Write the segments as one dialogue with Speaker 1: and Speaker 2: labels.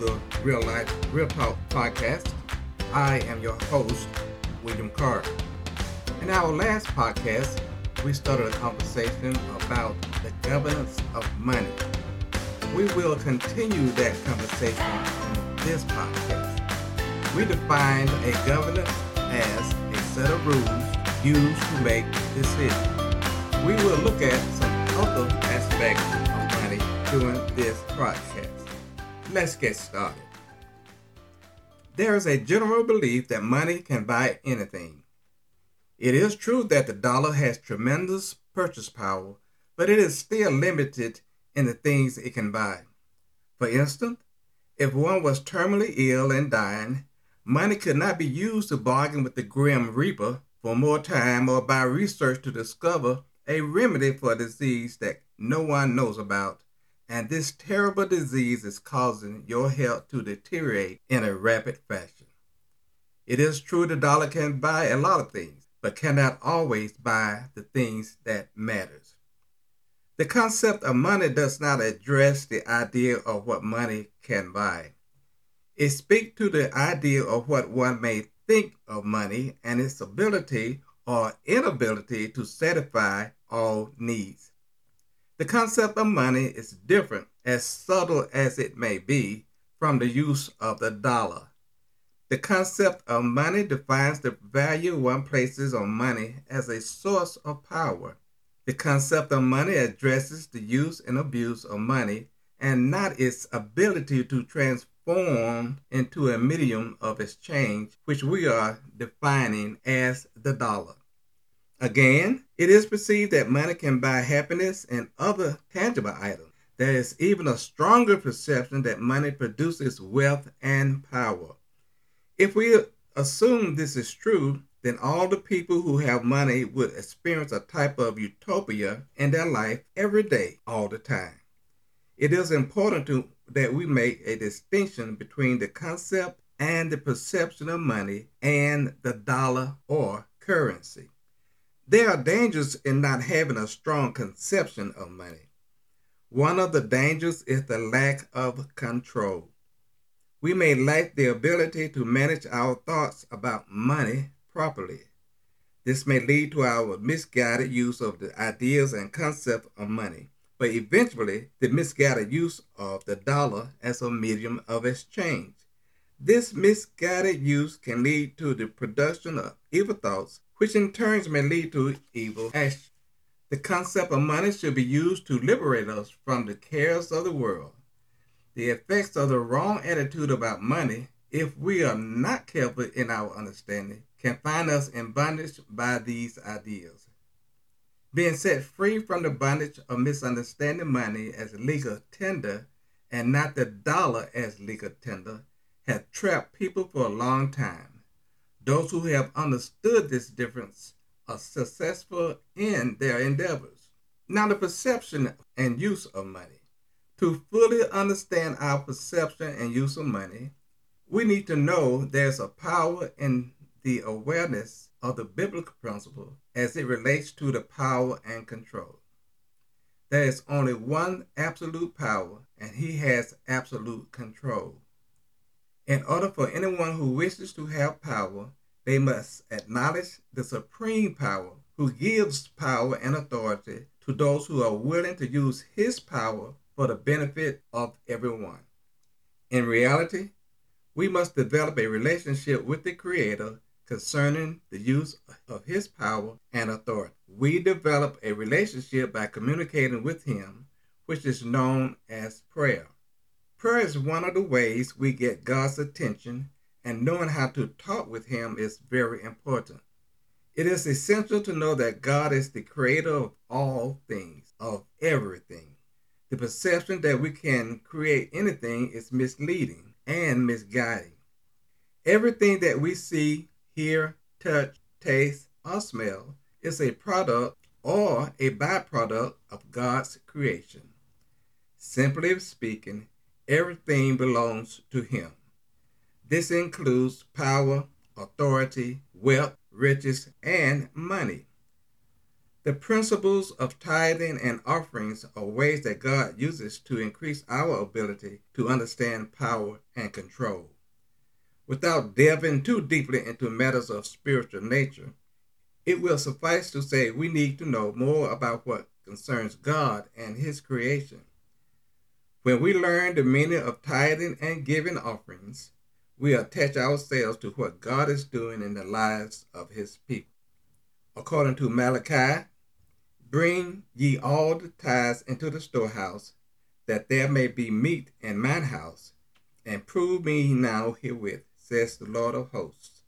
Speaker 1: the Real Life Real Talk podcast. I am your host, William Carter. In our last podcast, we started a conversation about the governance of money. We will continue that conversation in this podcast. We define a governance as a set of rules used to make decisions. We will look at some other aspects of money during this podcast. Let's get started. There is a general belief that money can buy anything. It is true that the dollar has tremendous purchase power, but it is still limited in the things it can buy. For instance, if one was terminally ill and dying, money could not be used to bargain with the grim reaper for more time or buy research to discover a remedy for a disease that no one knows about and this terrible disease is causing your health to deteriorate in a rapid fashion. It is true the dollar can buy a lot of things, but cannot always buy the things that matters. The concept of money does not address the idea of what money can buy. It speaks to the idea of what one may think of money and its ability or inability to satisfy all needs. The concept of money is different, as subtle as it may be, from the use of the dollar. The concept of money defines the value one places on money as a source of power. The concept of money addresses the use and abuse of money and not its ability to transform into a medium of exchange, which we are defining as the dollar. Again, it is perceived that money can buy happiness and other tangible items. There is even a stronger perception that money produces wealth and power. If we assume this is true, then all the people who have money would experience a type of utopia in their life every day, all the time. It is important to, that we make a distinction between the concept and the perception of money and the dollar or currency. There are dangers in not having a strong conception of money. One of the dangers is the lack of control. We may lack the ability to manage our thoughts about money properly. This may lead to our misguided use of the ideas and concept of money, but eventually the misguided use of the dollar as a medium of exchange. This misguided use can lead to the production of evil thoughts which in turn may lead to evil actions. The concept of money should be used to liberate us from the cares of the world. The effects of the wrong attitude about money, if we are not careful in our understanding, can find us in bondage by these ideas. Being set free from the bondage of misunderstanding money as legal tender and not the dollar as legal tender has trapped people for a long time. Those who have understood this difference are successful in their endeavors. Now, the perception and use of money. To fully understand our perception and use of money, we need to know there's a power in the awareness of the biblical principle as it relates to the power and control. There is only one absolute power, and he has absolute control. In order for anyone who wishes to have power, they must acknowledge the supreme power who gives power and authority to those who are willing to use his power for the benefit of everyone. In reality, we must develop a relationship with the Creator concerning the use of his power and authority. We develop a relationship by communicating with him, which is known as prayer. Prayer is one of the ways we get God's attention, and knowing how to talk with Him is very important. It is essential to know that God is the creator of all things, of everything. The perception that we can create anything is misleading and misguiding. Everything that we see, hear, touch, taste, or smell is a product or a byproduct of God's creation. Simply speaking, everything belongs to Him. This includes power, authority, wealth, riches, and money. The principles of tithing and offerings are ways that God uses to increase our ability to understand power and control. Without delving too deeply into matters of spiritual nature, it will suffice to say we need to know more about what concerns God and His creation. When we learn the meaning of tithing and giving offerings, we attach ourselves to what God is doing in the lives of His people. According to Malachi Bring ye all the tithes into the storehouse, that there may be meat in mine house, and prove me now herewith, says the Lord of hosts.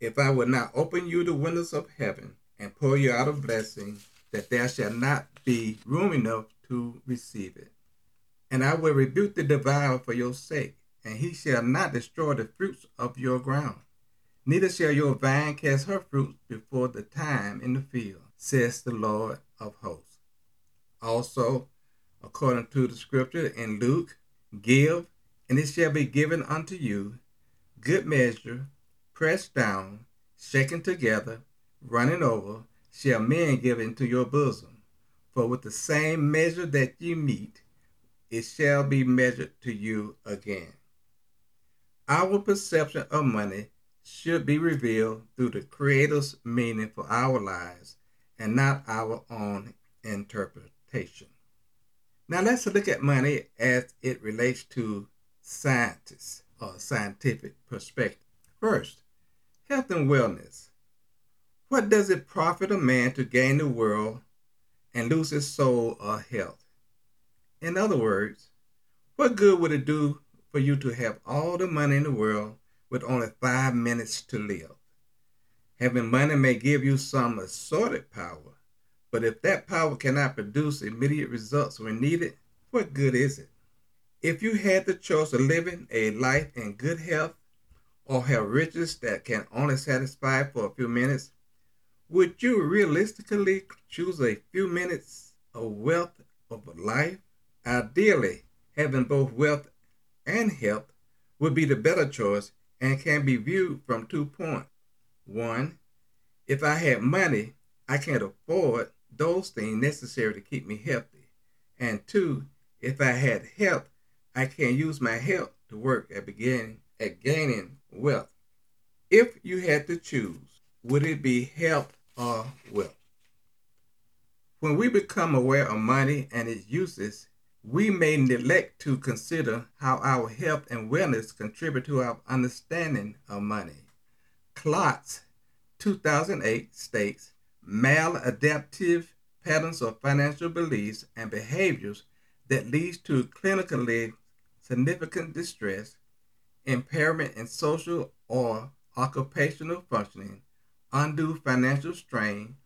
Speaker 1: If I will not open you the windows of heaven, and pour you out a blessing, that there shall not be room enough to receive it. And I will rebuke the devourer for your sake, and he shall not destroy the fruits of your ground. Neither shall your vine cast her fruit before the time in the field, says the Lord of hosts. Also, according to the scripture in Luke, give, and it shall be given unto you, good measure, pressed down, shaken together, running over, shall men give into your bosom. For with the same measure that ye meet, it shall be measured to you again. Our perception of money should be revealed through the Creator's meaning for our lives and not our own interpretation. Now let's look at money as it relates to scientists or scientific perspective. First, health and wellness. What does it profit a man to gain the world and lose his soul or health? In other words, what good would it do for you to have all the money in the world with only five minutes to live? Having money may give you some assorted power, but if that power cannot produce immediate results when needed, what good is it? If you had the choice of living a life in good health or have riches that can only satisfy for a few minutes, would you realistically choose a few minutes of wealth over life? Ideally, having both wealth and health would be the better choice and can be viewed from two points. One, if I had money, I can't afford those things necessary to keep me healthy. And two, if I had health, I can use my health to work at beginning at gaining wealth. If you had to choose, would it be health or wealth? When we become aware of money and its uses, we may neglect to consider how our health and wellness contribute to our understanding of money. Klontz 2008 states maladaptive patterns of financial beliefs and behaviors that leads to clinically significant distress, impairment in social or occupational functioning, undue financial strain,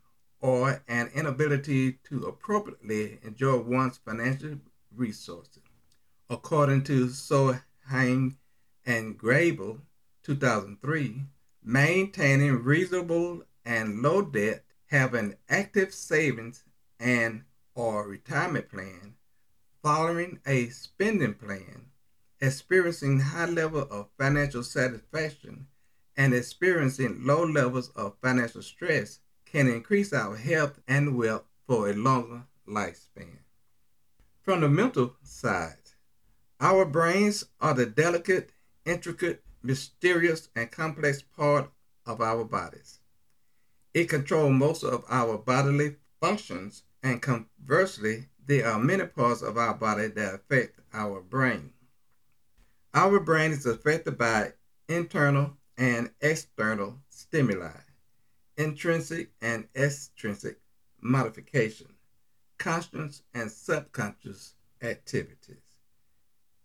Speaker 1: or an inability to appropriately enjoy one's financial resources. According to Solheim and Grable, 2003, maintaining reasonable and low debt, have an active savings and or retirement plan, following a spending plan, experiencing high level of financial satisfaction, and experiencing low levels of financial stress can increase our health and wealth for a longer lifespan. From the mental side, our brains are the delicate, intricate mysterious, and complex part of our bodies. It controls most of our bodily functions, and conversely, there are many parts of our body that affect our brain. Our brain is affected by internal and external stimuli, intrinsic and extrinsic modification, conscious and subconscious activities.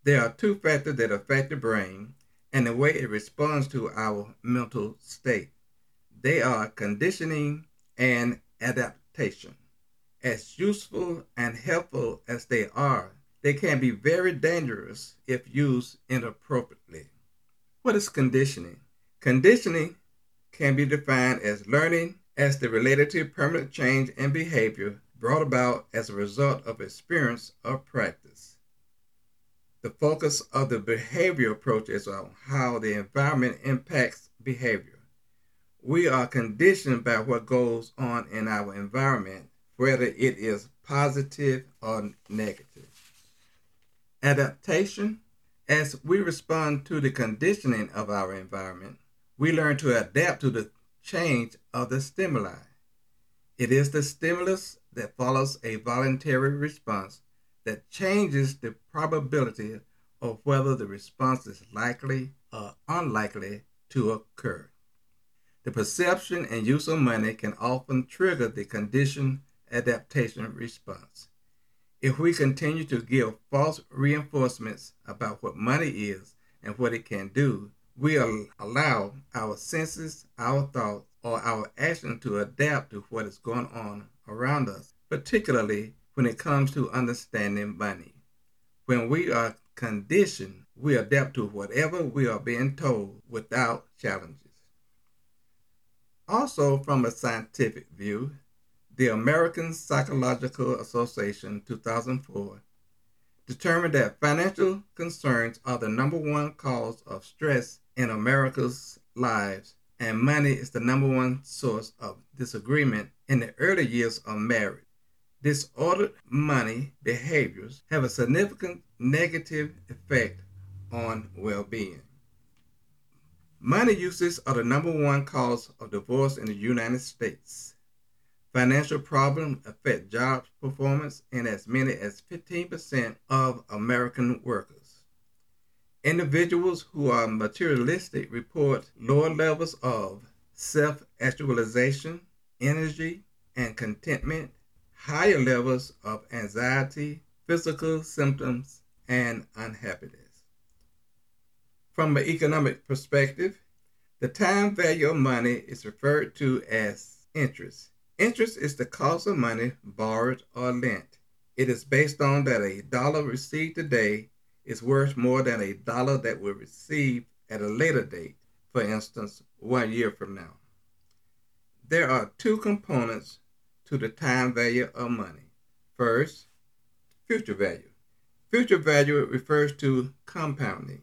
Speaker 1: There are two factors that affect the brain and the way it responds to our mental state. They are conditioning and adaptation. As useful and helpful as they are, they can be very dangerous if used inappropriately. What is conditioning? Conditioning can be defined as learning as the related to permanent change in behavior brought about as a result of experience or practice. The focus of the behavior approach is on how the environment impacts behavior. We are conditioned by what goes on in our environment whether it is positive or negative. Adaptation as we respond to the conditioning of our environment, we learn to adapt to the change of the stimuli. It is the stimulus that follows a voluntary response that changes the probability of whether the response is likely or unlikely to occur. The perception and use of money can often trigger the conditioned adaptation response. If we continue to give false reinforcements about what money is and what it can do, we allow our senses, our thoughts, or our action to adapt to what is going on around us, particularly when it comes to understanding money. When we are conditioned, we adapt to whatever we are being told without challenges. Also, from a scientific view, the American Psychological Association 2004 determined that financial concerns are the number one cause of stress in America's lives, and money is the number one source of disagreement in the early years of marriage. Disordered money behaviors have a significant negative effect on well being. Money uses are the number one cause of divorce in the United States. Financial problems affect job performance in as many as 15% of American workers. Individuals who are materialistic report lower levels of self actualization, energy, and contentment, higher levels of anxiety, physical symptoms, and unhappiness. From an economic perspective, the time value of money is referred to as interest Interest is the cost of money borrowed or lent. It is based on that a dollar received today is worth more than a dollar that will receive at a later date, for instance, one year from now. There are two components to the time value of money. First, future value. Future value refers to compounding.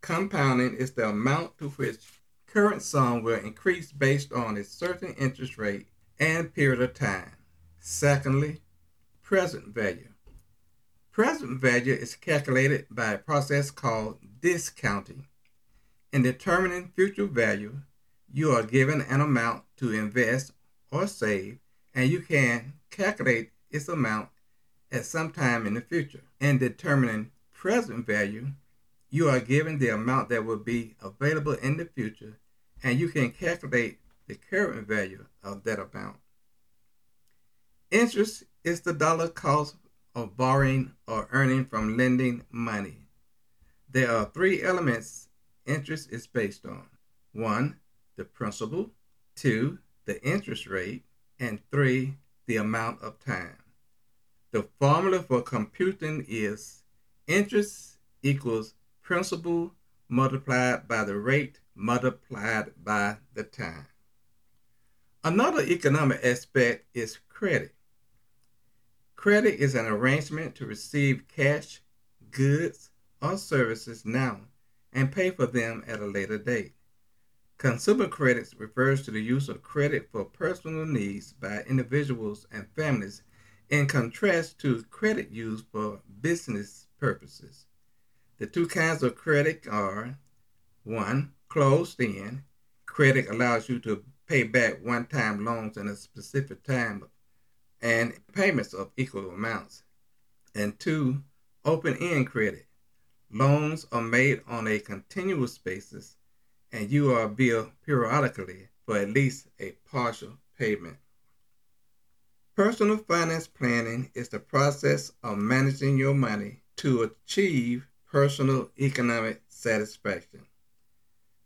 Speaker 1: Compounding is the amount to which current sum will increase based on a certain interest rate and period of time. Secondly, present value. Present value is calculated by a process called discounting. In determining future value, you are given an amount to invest or save, and you can calculate its amount at some time in the future. In determining present value, you are given the amount that will be available in the future, and you can calculate the current value of that amount. Interest is the dollar cost of borrowing or earning from lending money. There are three elements interest is based on one, the principal, two, the interest rate, and three, the amount of time. The formula for computing is interest equals principal multiplied by the rate multiplied by the time. Another economic aspect is credit. Credit is an arrangement to receive cash, goods, or services now and pay for them at a later date. Consumer credits refers to the use of credit for personal needs by individuals and families in contrast to credit used for business purposes. The two kinds of credit are one, closed end. Credit allows you to pay back one time loans in a specific time and payments of equal amounts. And two, open end credit. Loans are made on a continuous basis and you are billed periodically for at least a partial payment. Personal finance planning is the process of managing your money to achieve personal economic satisfaction.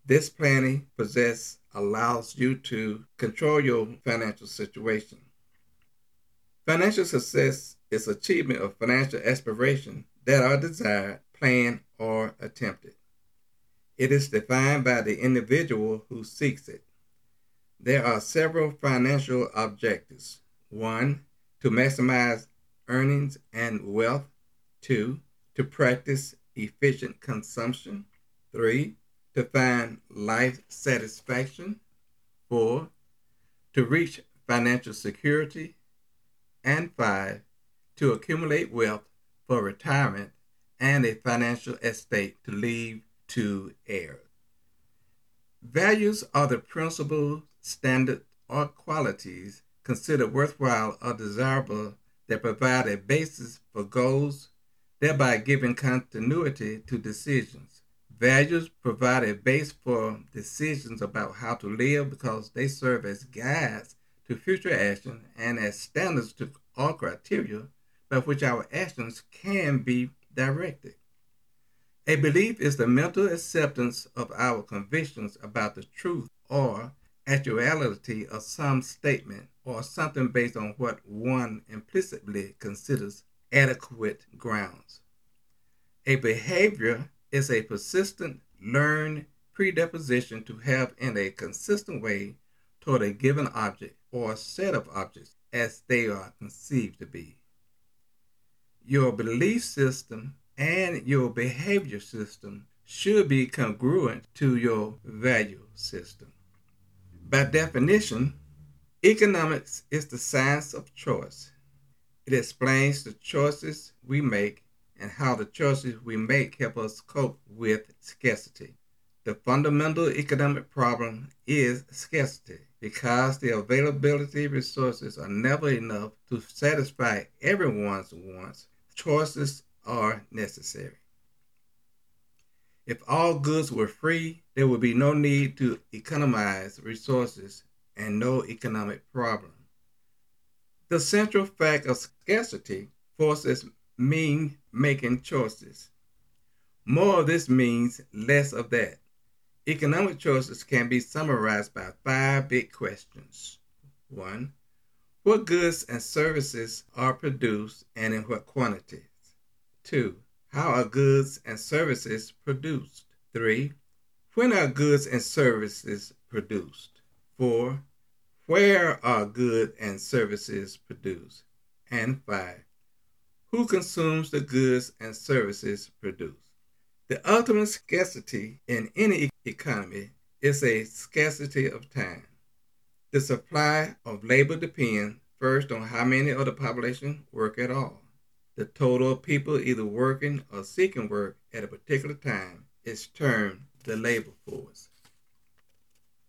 Speaker 1: This planning process allows you to control your financial situation. Financial success is achievement of financial aspirations that are desired, planned, or attempted. It is defined by the individual who seeks it. There are several financial objectives. One, to maximize earnings and wealth. Two, to practice efficient consumption. Three, to find life satisfaction. Four, to reach financial security. And five, to accumulate wealth for retirement and a financial estate to leave to heirs. Values are the principles, standards, or qualities considered worthwhile or desirable that provide a basis for goals, thereby giving continuity to decisions. Values provide a base for decisions about how to live because they serve as guides to future action and as standards to all criteria by which our actions can be directed. A belief is the mental acceptance of our convictions about the truth or actuality of some statement or something based on what one implicitly considers adequate grounds. A behavior is a persistent, learned predisposition to have in a consistent way toward a given object or set of objects as they are conceived to be. Your belief system and your behavior system should be congruent to your value system. By definition, economics is the science of choice. It explains the choices we make and how the choices we make help us cope with scarcity. The fundamental economic problem is scarcity because the availability resources are never enough to satisfy everyone's wants. Choices are necessary. If all goods were free, there would be no need to economize resources and no economic problem. The central fact of scarcity forces mean making choices. More of this means less of that. Economic choices can be summarized by five big questions. One, what goods and services are produced and in what quantity? 2. How are goods and services produced? 3. When are goods and services produced? 4. Where are goods and services produced? And 5. Who consumes the goods and services produced? The ultimate scarcity in any economy is a scarcity of time. The supply of labor depends first on how many of the population work at all. The total of people either working or seeking work at a particular time is termed the labor force.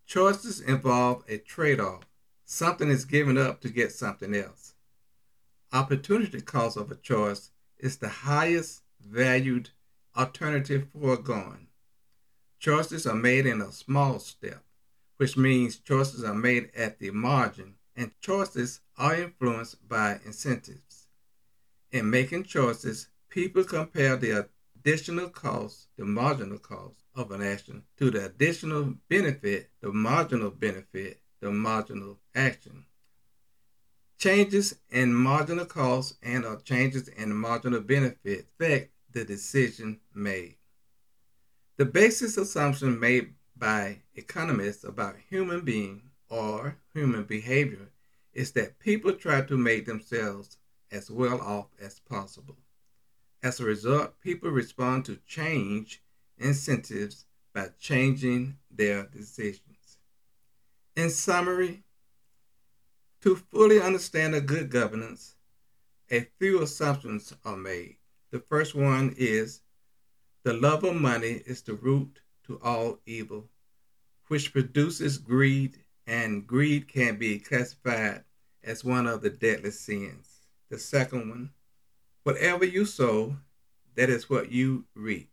Speaker 1: Choices involve a trade off. Something is given up to get something else. Opportunity cost of a choice is the highest valued alternative foregone. Choices are made in a small step, which means choices are made at the margin, and choices are influenced by incentives. In making choices, people compare the additional cost, the marginal cost of an action, to the additional benefit, the marginal benefit, the marginal action. Changes in marginal cost and or changes in marginal benefit affect the decision made. The basis assumption made by economists about human being or human behavior is that people try to make themselves as well off as possible. As a result, people respond to change incentives by changing their decisions. In summary, to fully understand a good governance, a few assumptions are made. The first one is the love of money is the root to all evil, which produces greed, and greed can be classified as one of the deadly sins. The second one, whatever you sow, that is what you reap.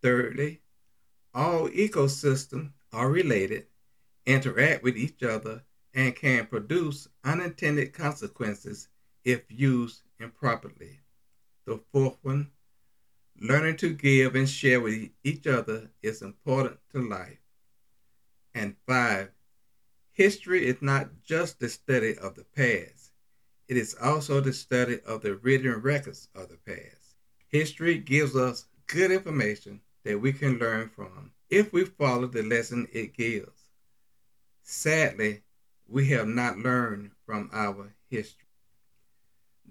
Speaker 1: Thirdly, all ecosystems are related, interact with each other, and can produce unintended consequences if used improperly. The fourth one, learning to give and share with each other is important to life. And five, history is not just the study of the past, it is also the study of the written records of the past. History gives us good information that we can learn from if we follow the lesson it gives. Sadly, we have not learned from our history.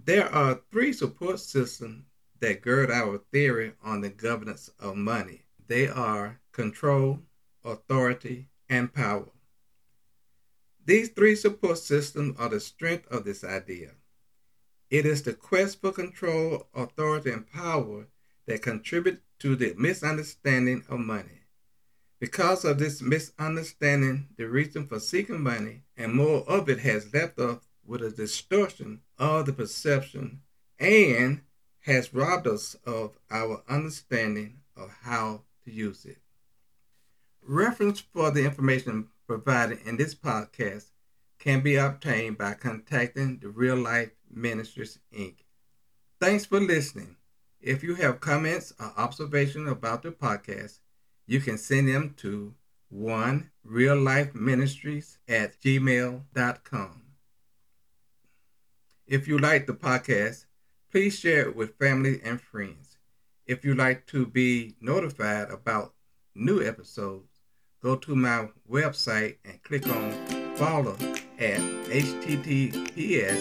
Speaker 1: There are three support systems that gird our theory on the governance of money. They are control, authority, and power. These three support systems are the strength of this idea. It is the quest for control, authority, and power that contribute to the misunderstanding of money. Because of this misunderstanding, the reason for seeking money and more of it has left us with a distortion of the perception and has robbed us of our understanding of how to use it. Reference for the information provided in this podcast can be obtained by contacting the Real Life Ministries Inc. Thanks for listening. If you have comments or observations about the podcast, you can send them to one real life ministries at gmail.com. If you like the podcast, please share it with family and friends. If you like to be notified about new episodes, go to my website and click on follow at https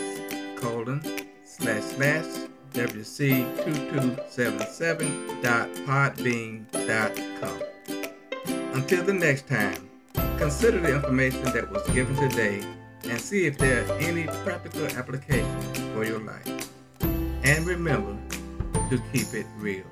Speaker 1: colon slash slash wc2277.podbean.com. Until the next time, consider the information that was given today and see if there are any practical applications for your life. And remember to keep it real.